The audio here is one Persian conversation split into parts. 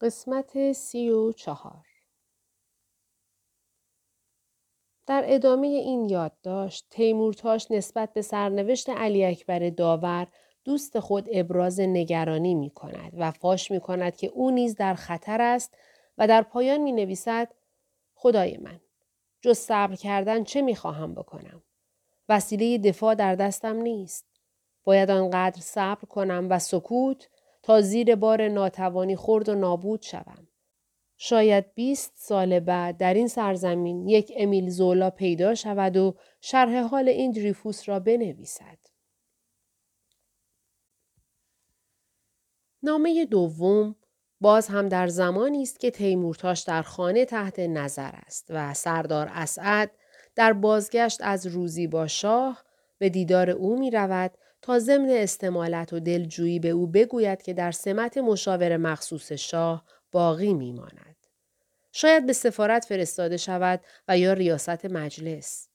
قسمت سی و چهار در ادامه این یادداشت تیمورتاش نسبت به سرنوشت علی اکبر داور دوست خود ابراز نگرانی می کند و فاش می کند که او نیز در خطر است و در پایان می نویسد خدای من جز صبر کردن چه می خواهم بکنم؟ وسیله دفاع در دستم نیست. باید آنقدر صبر کنم و سکوت تا زیر بار ناتوانی خورد و نابود شوم. شاید 20 سال بعد در این سرزمین یک امیل زولا پیدا شود و شرح حال این دریفوس را بنویسد. نامه دوم باز هم در زمانی است که تیمورتاش در خانه تحت نظر است و سردار اسعد در بازگشت از روزی با شاه به دیدار او می رود تا ضمن استمالت و دلجویی به او بگوید که در سمت مشاور مخصوص شاه باقی می ماند. شاید به سفارت فرستاده شود و یا ریاست مجلس.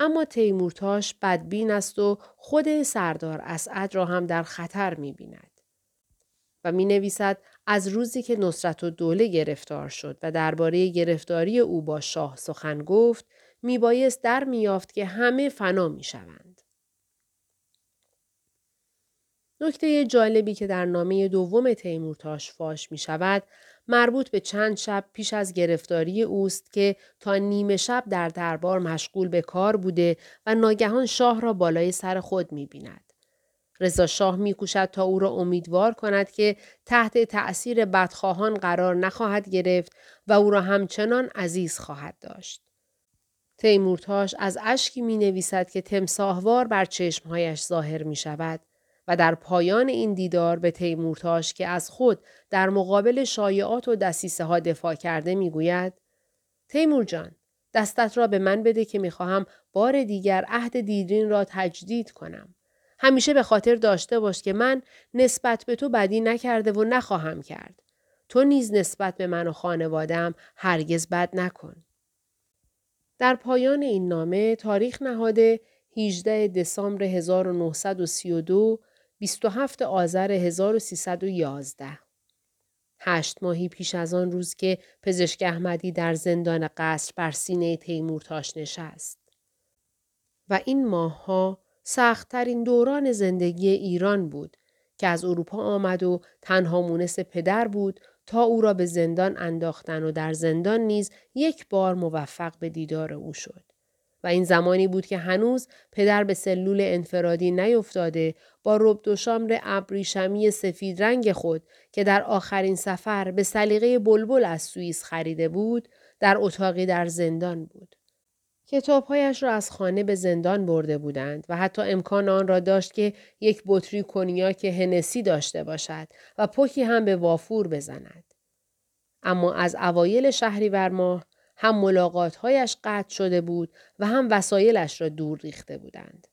اما تیمورتاش بدبین است و خود سردار اسعد را هم در خطر می بیند. و می نویسد از روزی که نصرت و دوله گرفتار شد و درباره گرفتاری او با شاه سخن گفت می بایست در میافت که همه فنا می شوند. نکته جالبی که در نامه دوم تیمورتاش فاش می شود مربوط به چند شب پیش از گرفتاری اوست که تا نیمه شب در دربار مشغول به کار بوده و ناگهان شاه را بالای سر خود می بیند. رضا شاه می کوشد تا او را امیدوار کند که تحت تأثیر بدخواهان قرار نخواهد گرفت و او را همچنان عزیز خواهد داشت. تیمورتاش از اشکی می نویسد که تمساهوار بر چشمهایش ظاهر می شود و در پایان این دیدار به تیمورتاش که از خود در مقابل شایعات و دسیسه ها دفاع کرده می گوید تیمور جان دستت را به من بده که می خواهم بار دیگر عهد دیرین را تجدید کنم. همیشه به خاطر داشته باش که من نسبت به تو بدی نکرده و نخواهم کرد. تو نیز نسبت به من و خانوادم هرگز بد نکن. در پایان این نامه تاریخ نهاده 18 دسامبر 1932 27 آذر 1311 هشت ماهی پیش از آن روز که پزشک احمدی در زندان قصر بر سینه تیمورتاش نشست. و این ماهها سختترین دوران زندگی ایران بود که از اروپا آمد و تنها مونس پدر بود تا او را به زندان انداختن و در زندان نیز یک بار موفق به دیدار او شد. و این زمانی بود که هنوز پدر به سلول انفرادی نیفتاده با رب دوشامر ابریشمی سفید رنگ خود که در آخرین سفر به سلیقه بلبل از سوئیس خریده بود در اتاقی در زندان بود. کتابهایش را از خانه به زندان برده بودند و حتی امکان آن را داشت که یک بطری کنیاک هنسی داشته باشد و پکی هم به وافور بزند. اما از اوایل شهریور ماه هم ملاقاتهایش قطع شده بود و هم وسایلش را دور ریخته بودند.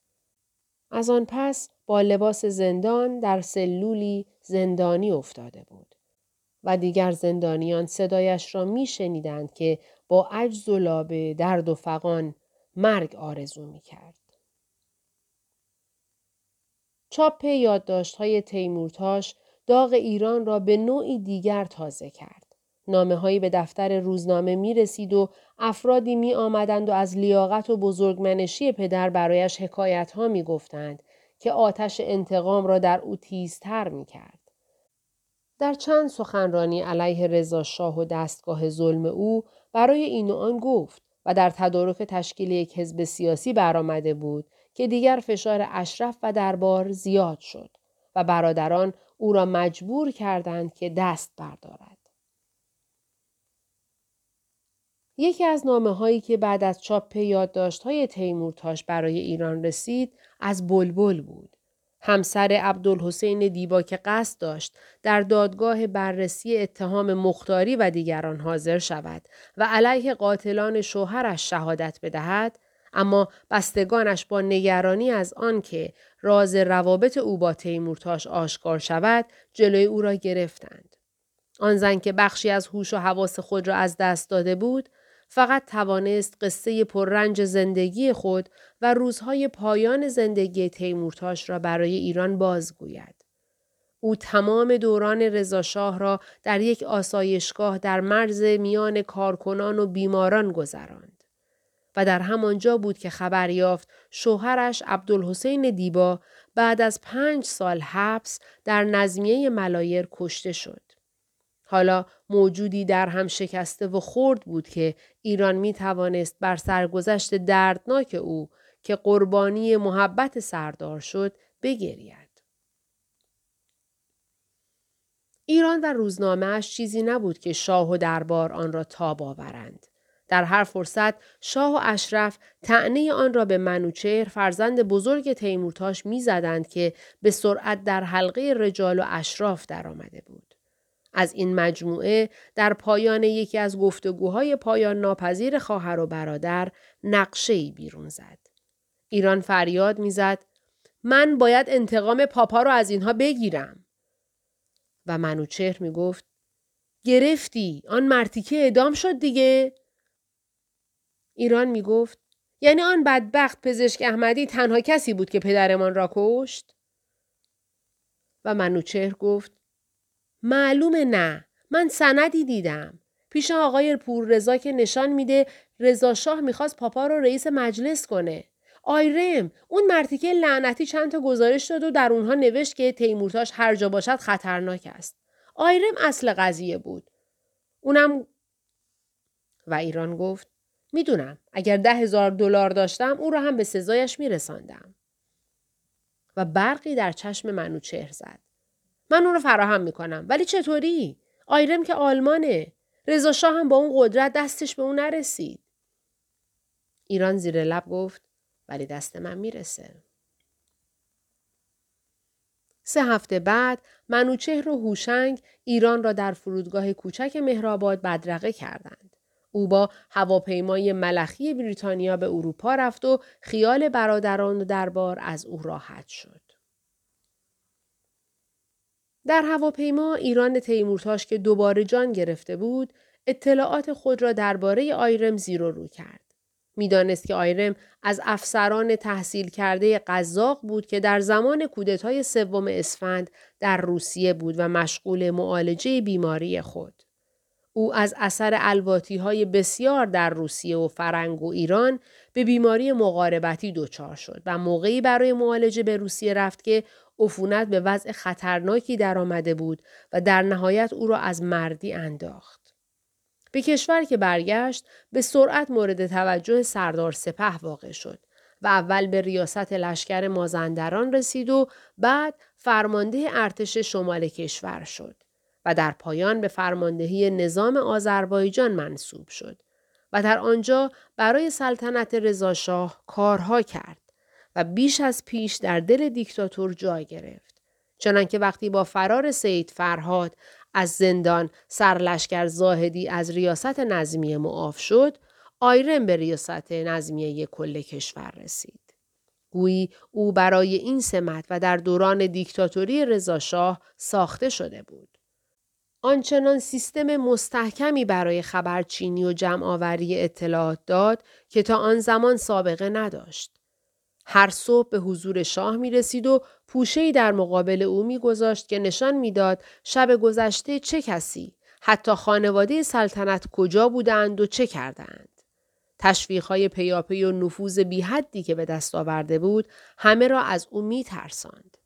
از آن پس با لباس زندان در سلولی زندانی افتاده بود. و دیگر زندانیان صدایش را می شنیدند که با عجز و لابه درد و فقان مرگ آرزو می کرد. چاپ یادداشت های تیمورتاش داغ ایران را به نوعی دیگر تازه کرد. نامه هایی به دفتر روزنامه می رسید و افرادی می آمدند و از لیاقت و بزرگمنشی پدر برایش حکایت ها می گفتند که آتش انتقام را در او تیزتر می کرد. در چند سخنرانی علیه رضا شاه و دستگاه ظلم او برای این و آن گفت و در تدارک تشکیل یک حزب سیاسی برآمده بود که دیگر فشار اشرف و دربار زیاد شد و برادران او را مجبور کردند که دست بردارد. یکی از نامه هایی که بعد از چاپ یادداشت های تیمورتاش برای ایران رسید از بلبل بود. همسر عبدالحسین دیبا که قصد داشت در دادگاه بررسی اتهام مختاری و دیگران حاضر شود و علیه قاتلان شوهرش شهادت بدهد اما بستگانش با نگرانی از آنکه راز روابط او با تیمورتاش آشکار شود جلوی او را گرفتند آن زن که بخشی از هوش و حواس خود را از دست داده بود فقط توانست قصه پررنج زندگی خود و روزهای پایان زندگی تیمورتاش را برای ایران بازگوید. او تمام دوران رضاشاه را در یک آسایشگاه در مرز میان کارکنان و بیماران گذراند و در همانجا بود که خبر یافت شوهرش عبدالحسین دیبا بعد از پنج سال حبس در نظمیه ملایر کشته شد. حالا موجودی در هم شکسته و خرد بود که ایران می توانست بر سرگذشت دردناک او که قربانی محبت سردار شد بگرید. ایران و روزنامهش چیزی نبود که شاه و دربار آن را تاب آورند. در هر فرصت شاه و اشرف تعنی آن را به منوچهر فرزند بزرگ تیمورتاش می‌زدند که به سرعت در حلقه رجال و اشراف درآمده بود. از این مجموعه در پایان یکی از گفتگوهای پایان ناپذیر خواهر و برادر نقشه بیرون زد. ایران فریاد می‌زد من باید انتقام پاپا رو از اینها بگیرم. و منوچهر می گفت گرفتی آن مرتیکه ادام شد دیگه ایران می گفت یعنی آن بدبخت پزشک احمدی تنها کسی بود که پدرمان را کشت؟ و منوچهر گفت معلومه نه. من سندی دیدم. پیش آقای پور که نشان میده رضا شاه می‌خواست پاپا رو رئیس مجلس کنه. آیرم اون مرتیکه لعنتی چند تا گزارش داد و در اونها نوشت که تیمورتاش هر جا باشد خطرناک است. آیرم اصل قضیه بود. اونم و ایران گفت می‌دونم. اگر ده هزار دلار داشتم او را هم به سزایش میرساندم. و برقی در چشم منو چهر زد. من اون رو فراهم می‌کنم ولی چطوری؟ آیرم که آلمانه. رضا شاه هم با اون قدرت دستش به اون نرسید. ایران زیر لب گفت ولی دست من می‌رسه. سه هفته بعد منوچهر و هوشنگ ایران را در فرودگاه کوچک مهرآباد بدرقه کردند. او با هواپیمای ملخی بریتانیا به اروپا رفت و خیال برادران و دربار از او راحت شد. در هواپیما ایران تیمورتاش که دوباره جان گرفته بود اطلاعات خود را درباره آیرم زیر و رو کرد. می‌دانست که آیرم از افسران تحصیل کرده قزاق بود که در زمان کودتای سوم اسفند در روسیه بود و مشغول معالجه بیماری خود. او از اثر الواتی های بسیار در روسیه و فرنگ و ایران به بیماری مقاربتی دچار شد و موقعی برای معالجه به روسیه رفت که عفونت به وضع خطرناکی درآمده بود و در نهایت او را از مردی انداخت. به کشور که برگشت به سرعت مورد توجه سردار سپه واقع شد و اول به ریاست لشکر مازندران رسید و بعد فرمانده ارتش شمال کشور شد. و در پایان به فرماندهی نظام آذربایجان منصوب شد و در آنجا برای سلطنت رضاشاه کارها کرد و بیش از پیش در دل دیکتاتور جای گرفت. چنانکه وقتی با فرار سید فرهاد از زندان سرلشکر زاهدی از ریاست نظمیه معاف شد، آیرن به ریاست نظمیه کل کشور رسید. گویی او برای این سمت و در دوران دیکتاتوری رضاشاه ساخته شده بود. آنچنان سیستم مستحکمی برای خبرچینی و جمعآوری اطلاعات داد که تا آن زمان سابقه نداشت. هر صبح به حضور شاه می رسید و پوشهی در مقابل او می گذاشت که نشان می‌داد شب گذشته چه کسی حتی خانواده سلطنت کجا بودند و چه کردند. تشویقهای پیاپی و نفوذ بیحدی که به دست آورده بود همه را از او می ترساند.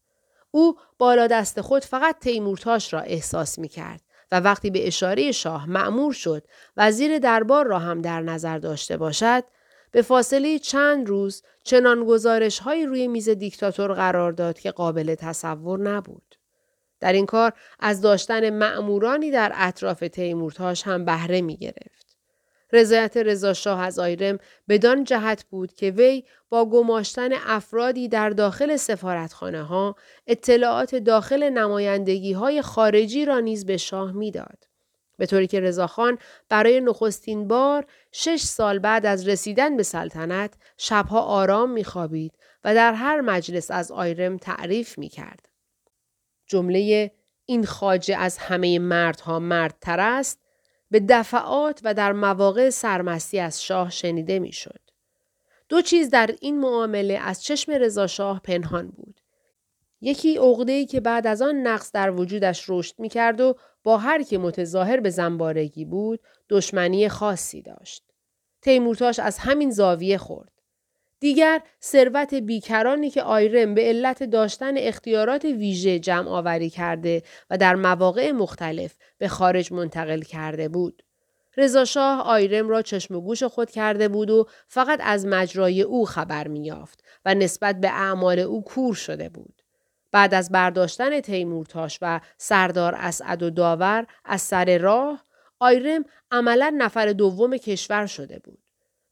او بالا دست خود فقط تیمورتاش را احساس می کرد و وقتی به اشاره شاه معمور شد وزیر دربار را هم در نظر داشته باشد به فاصله چند روز چنان گزارش های روی میز دیکتاتور قرار داد که قابل تصور نبود. در این کار از داشتن معمورانی در اطراف تیمورتاش هم بهره می گرفت. رضایت رضا شاه از آیرم بدان جهت بود که وی با گماشتن افرادی در داخل سفارتخانه ها اطلاعات داخل نمایندگی های خارجی را نیز به شاه می‌داد. به طوری که رضاخان برای نخستین بار شش سال بعد از رسیدن به سلطنت شبها آرام میخوابید و در هر مجلس از آیرم تعریف می کرد. جمله این خاجه از همه مردها مردتر است به دفعات و در مواقع سرمستی از شاه شنیده می‌شد. دو چیز در این معامله از چشم رضا شاه پنهان بود. یکی عقده‌ای که بعد از آن نقص در وجودش رشد می کرد و با هر که متظاهر به زنبارگی بود دشمنی خاصی داشت. تیمورتاش از همین زاویه خورد. دیگر ثروت بیکرانی که آیرم به علت داشتن اختیارات ویژه جمع آوری کرده و در مواقع مختلف به خارج منتقل کرده بود. رضاشاه آیرم را چشم و گوش خود کرده بود و فقط از مجرای او خبر میافت و نسبت به اعمال او کور شده بود. بعد از برداشتن تیمورتاش و سردار اسعد و داور از سر راه آیرم عملا نفر دوم کشور شده بود.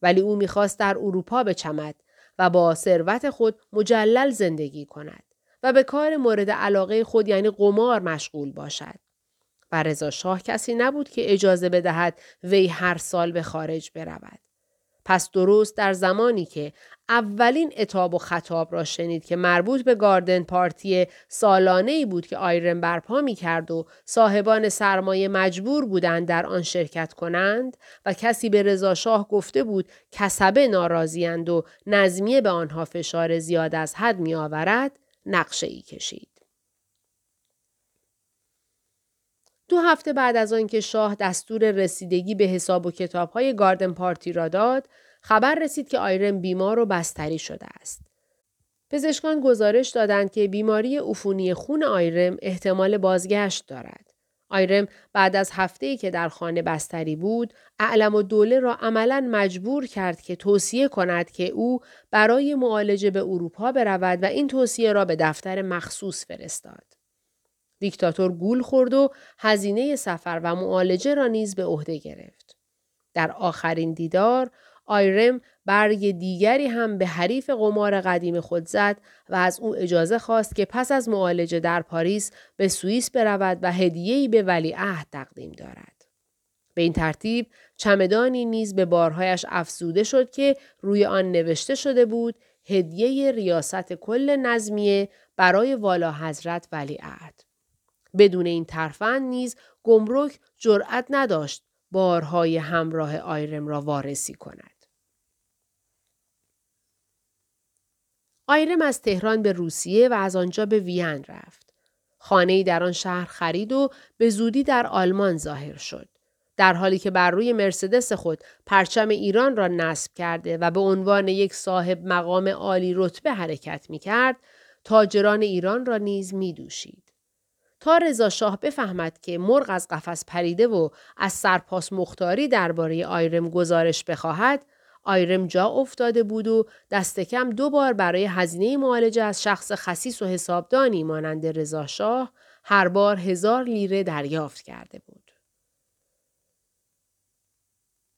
ولی او می‌خواست در اروپا بچمد و با ثروت خود مجلل زندگی کند و به کار مورد علاقه خود یعنی قمار مشغول باشد. و رضا شاه کسی نبود که اجازه بدهد وی هر سال به خارج برود. پس درست در زمانی که اولین اتاب و خطاب را شنید که مربوط به گاردن پارتی سالانه ای بود که آیرن برپا می کرد و صاحبان سرمایه مجبور بودند در آن شرکت کنند و کسی به رضا شاه گفته بود کسبه ناراضیند و نظمیه به آنها فشار زیاد از حد می آورد نقشه ای کشید. دو هفته بعد از آنکه شاه دستور رسیدگی به حساب و کتابهای گاردن پارتی را داد، خبر رسید که آیرم بیمار و بستری شده است. پزشکان گزارش دادند که بیماری عفونی خون آیرم احتمال بازگشت دارد. آیرم بعد از هفته‌ای که در خانه بستری بود، اعلم و دوله را عملا مجبور کرد که توصیه کند که او برای معالجه به اروپا برود و این توصیه را به دفتر مخصوص فرستاد. دیکتاتور گول خورد و هزینه سفر و معالجه را نیز به عهده گرفت. در آخرین دیدار آیرم برگ دیگری هم به حریف قمار قدیم خود زد و از او اجازه خواست که پس از معالجه در پاریس به سوئیس برود و هدیه‌ای به ولیعهد تقدیم دارد. به این ترتیب چمدانی نیز به بارهایش افزوده شد که روی آن نوشته شده بود هدیه ریاست کل نظمیه برای والا حضرت ولیعهد. بدون این ترفند نیز گمرک جرأت نداشت بارهای همراه آیرم را وارسی کند. آیرم از تهران به روسیه و از آنجا به وین رفت. خانه‌ای در آن شهر خرید و به زودی در آلمان ظاهر شد. در حالی که بر روی مرسدس خود پرچم ایران را نصب کرده و به عنوان یک صاحب مقام عالی رتبه حرکت می کرد، تاجران ایران را نیز می دوشید. تا رضا شاه بفهمد که مرغ از قفس پریده و از سرپاس مختاری درباره آیرم گزارش بخواهد آیرم جا افتاده بود و دست کم دو بار برای هزینه معالجه از شخص خصیص و حسابدانی مانند رضا شاه هر بار هزار لیره دریافت کرده بود.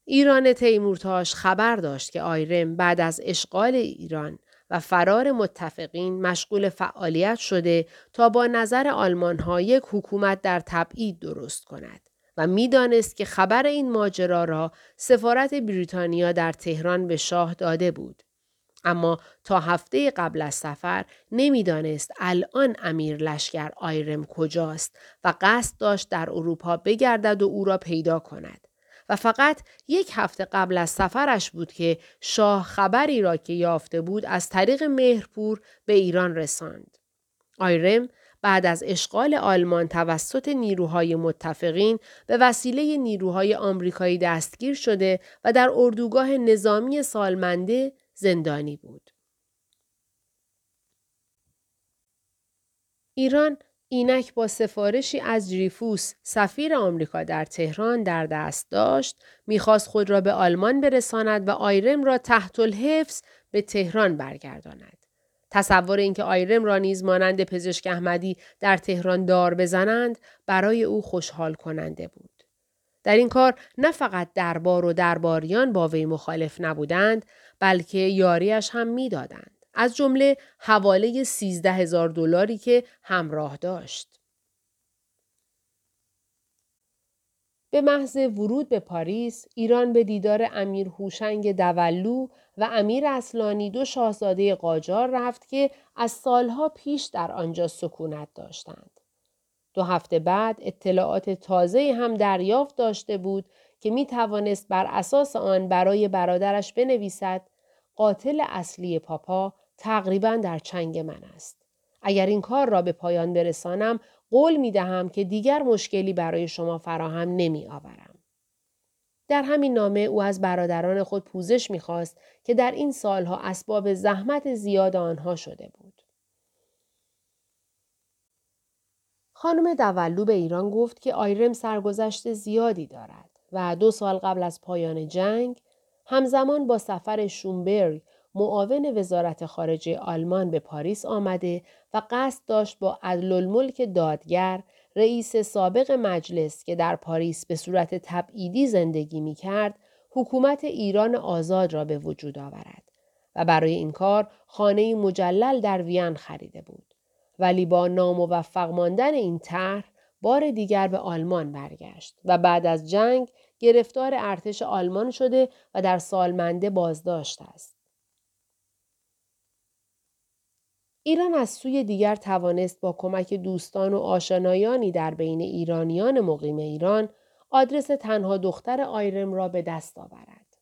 ایران تیمورتاش خبر داشت که آیرم بعد از اشغال ایران و فرار متفقین مشغول فعالیت شده تا با نظر آلمان ها یک حکومت در تبعید درست کند و می‌دانست که خبر این ماجرا را سفارت بریتانیا در تهران به شاه داده بود. اما تا هفته قبل از سفر نمی‌دانست الان امیر لشکر آیرم کجاست و قصد داشت در اروپا بگردد و او را پیدا کند. و فقط یک هفته قبل از سفرش بود که شاه خبری را که یافته بود از طریق مهرپور به ایران رساند. آیرم بعد از اشغال آلمان توسط نیروهای متفقین به وسیله نیروهای آمریکایی دستگیر شده و در اردوگاه نظامی سالمنده زندانی بود. ایران اینک با سفارشی از دریفوس سفیر آمریکا در تهران در دست داشت می‌خواست خود را به آلمان برساند و آیرم را تحت الحفظ به تهران برگرداند. تصور اینکه آیرم را نیز مانند پزشک احمدی در تهران دار بزنند برای او خوشحال کننده بود. در این کار نه فقط دربار و درباریان با وی مخالف نبودند بلکه یاریش هم می‌دادند. از جمله حواله 13 هزار دلاری که همراه داشت. به محض ورود به پاریس، ایران به دیدار امیر هوشنگ دولو و امیر اصلانی دو شاهزاده قاجار رفت که از سالها پیش در آنجا سکونت داشتند. دو هفته بعد اطلاعات تازه هم دریافت داشته بود که می توانست بر اساس آن برای برادرش بنویسد قاتل اصلی پاپا تقریبا در چنگ من است. اگر این کار را به پایان برسانم قول می دهم که دیگر مشکلی برای شما فراهم نمی آورم. در همین نامه او از برادران خود پوزش می‌خواست که در این سالها اسباب زحمت زیاد آنها شده بود. خانم دولو به ایران گفت که آیرم سرگذشت زیادی دارد و دو سال قبل از پایان جنگ همزمان با سفر شومبرگ معاون وزارت خارجه آلمان به پاریس آمده و قصد داشت با عدل الملک دادگر رئیس سابق مجلس که در پاریس به صورت تبعیدی زندگی می کرد، حکومت ایران آزاد را به وجود آورد و برای این کار خانه مجلل در وین خریده بود. ولی با ناموفق ماندن این طرح بار دیگر به آلمان برگشت و بعد از جنگ گرفتار ارتش آلمان شده و در سالمنده بازداشت است. ایران از سوی دیگر توانست با کمک دوستان و آشنایانی در بین ایرانیان مقیم ایران آدرس تنها دختر آیرم را به دست آورد.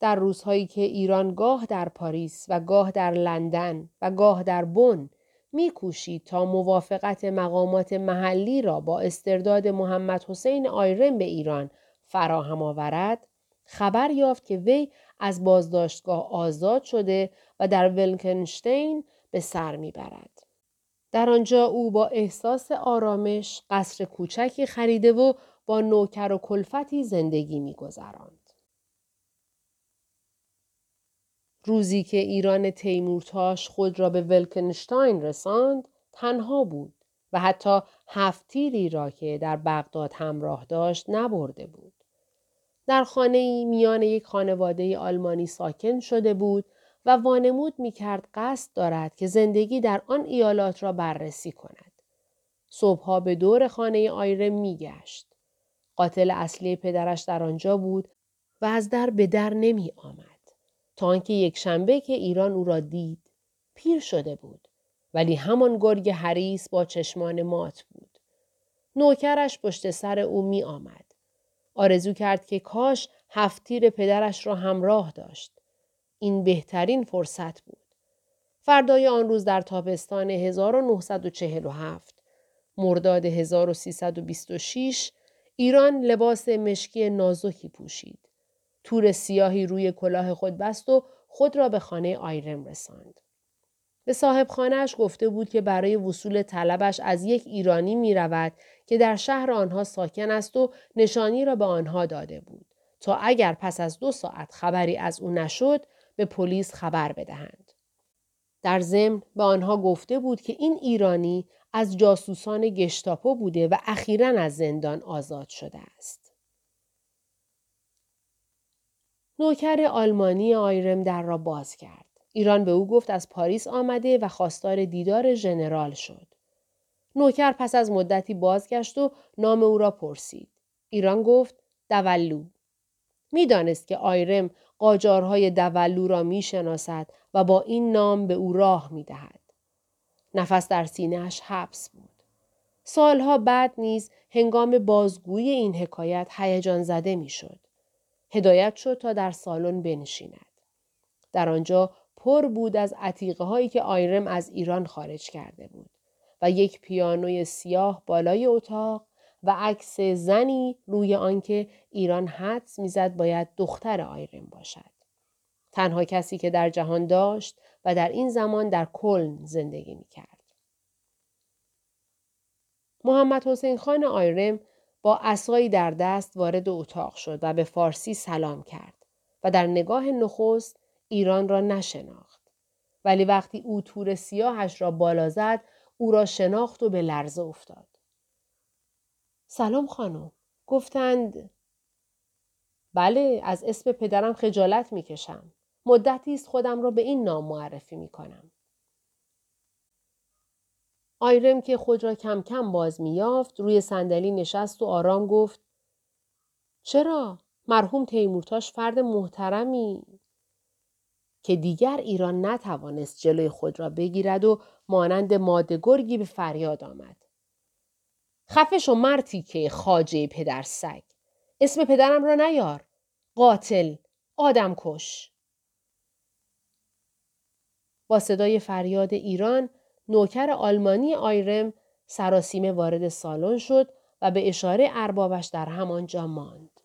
در روزهایی که ایران گاه در پاریس و گاه در لندن و گاه در بن میکوشید تا موافقت مقامات محلی را با استرداد محمد حسین آیرم به ایران فراهم آورد خبر یافت که وی از بازداشتگاه آزاد شده و در ولکنشتین به سر می‌برد. در آنجا او با احساس آرامش قصر کوچکی خریده و با نوکر و کلفتی زندگی میگذراند. روزی که ایران تیمورتاش خود را به ولکنشتاین رساند تنها بود و حتی هفت تیری را که در بغداد همراه داشت نبرده بود. در خانه میان یک خانواده آلمانی ساکن شده بود و وانمود می کرد قصد دارد که زندگی در آن ایالات را بررسی کند. صبحها به دور خانه آیره می گشت. قاتل اصلی پدرش در آنجا بود و از در به در نمی آمد. تا آنکه یک شنبه که ایران او را دید پیر شده بود ولی همان گرگ حریس با چشمان مات بود. نوکرش پشت سر او می آمد. آرزو کرد که کاش هفتیر پدرش را همراه داشت. این بهترین فرصت بود. فردای آن روز در تابستان 1947 مرداد 1326 ایران لباس مشکی نازکی پوشید. تور سیاهی روی کلاه خود بست و خود را به خانه آیرم رساند. به صاحب خانهش گفته بود که برای وصول طلبش از یک ایرانی می رود که در شهر آنها ساکن است و نشانی را به آنها داده بود تا اگر پس از دو ساعت خبری از او نشد به پلیس خبر بدهند. در ضمن به آنها گفته بود که این ایرانی از جاسوسان گشتاپو بوده و اخیرا از زندان آزاد شده است. نوکر آلمانی آیرم در را باز کرد. ایران به او گفت از پاریس آمده و خواستار دیدار ژنرال شد. نوکر پس از مدتی بازگشت و نام او را پرسید. ایران گفت دولو. می‌دانست که آیرم قاجارهای دولو را می شناسد و با این نام به او راه می دهد. نفس در سینهش حبس بود. سالها بعد نیز هنگام بازگویی این حکایت هیجان زده می شد. هدایت شد تا در سالن بنشیند. در آنجا پر بود از عتیقه هایی که آیرم از ایران خارج کرده بود و یک پیانوی سیاه بالای اتاق و عکس زنی روی آنکه ایران حدس می‌زد باید دختر آیرم باشد. تنها کسی که در جهان داشت و در این زمان در کلن زندگی می کرد. محمد حسین خان آیرم با اسایی در دست وارد اتاق شد و به فارسی سلام کرد و در نگاه نخست ایران را نشناخت. ولی وقتی او تور سیاهش را بالا زد او را شناخت و به لرزه افتاد. سلام خانم. گفتند بله از اسم پدرم خجالت می کشم. مدتی است خودم را به این نام معرفی می کنم. آیرم که خود را کم کم باز می یافت روی صندلی نشست و آرام گفت چرا؟ مرحوم تیمورتاش فرد محترمی که دیگر ایران نتوانست جلوی خود را بگیرد و مانند ماده گرگی به فریاد آمد. خفش و مرتی که خاجه پدر سگ. اسم پدرم را نیار. قاتل. آدم کش. با صدای فریاد ایران نوکر آلمانی آیرم سراسیمه وارد سالن شد و به اشاره اربابش در همانجا ماند.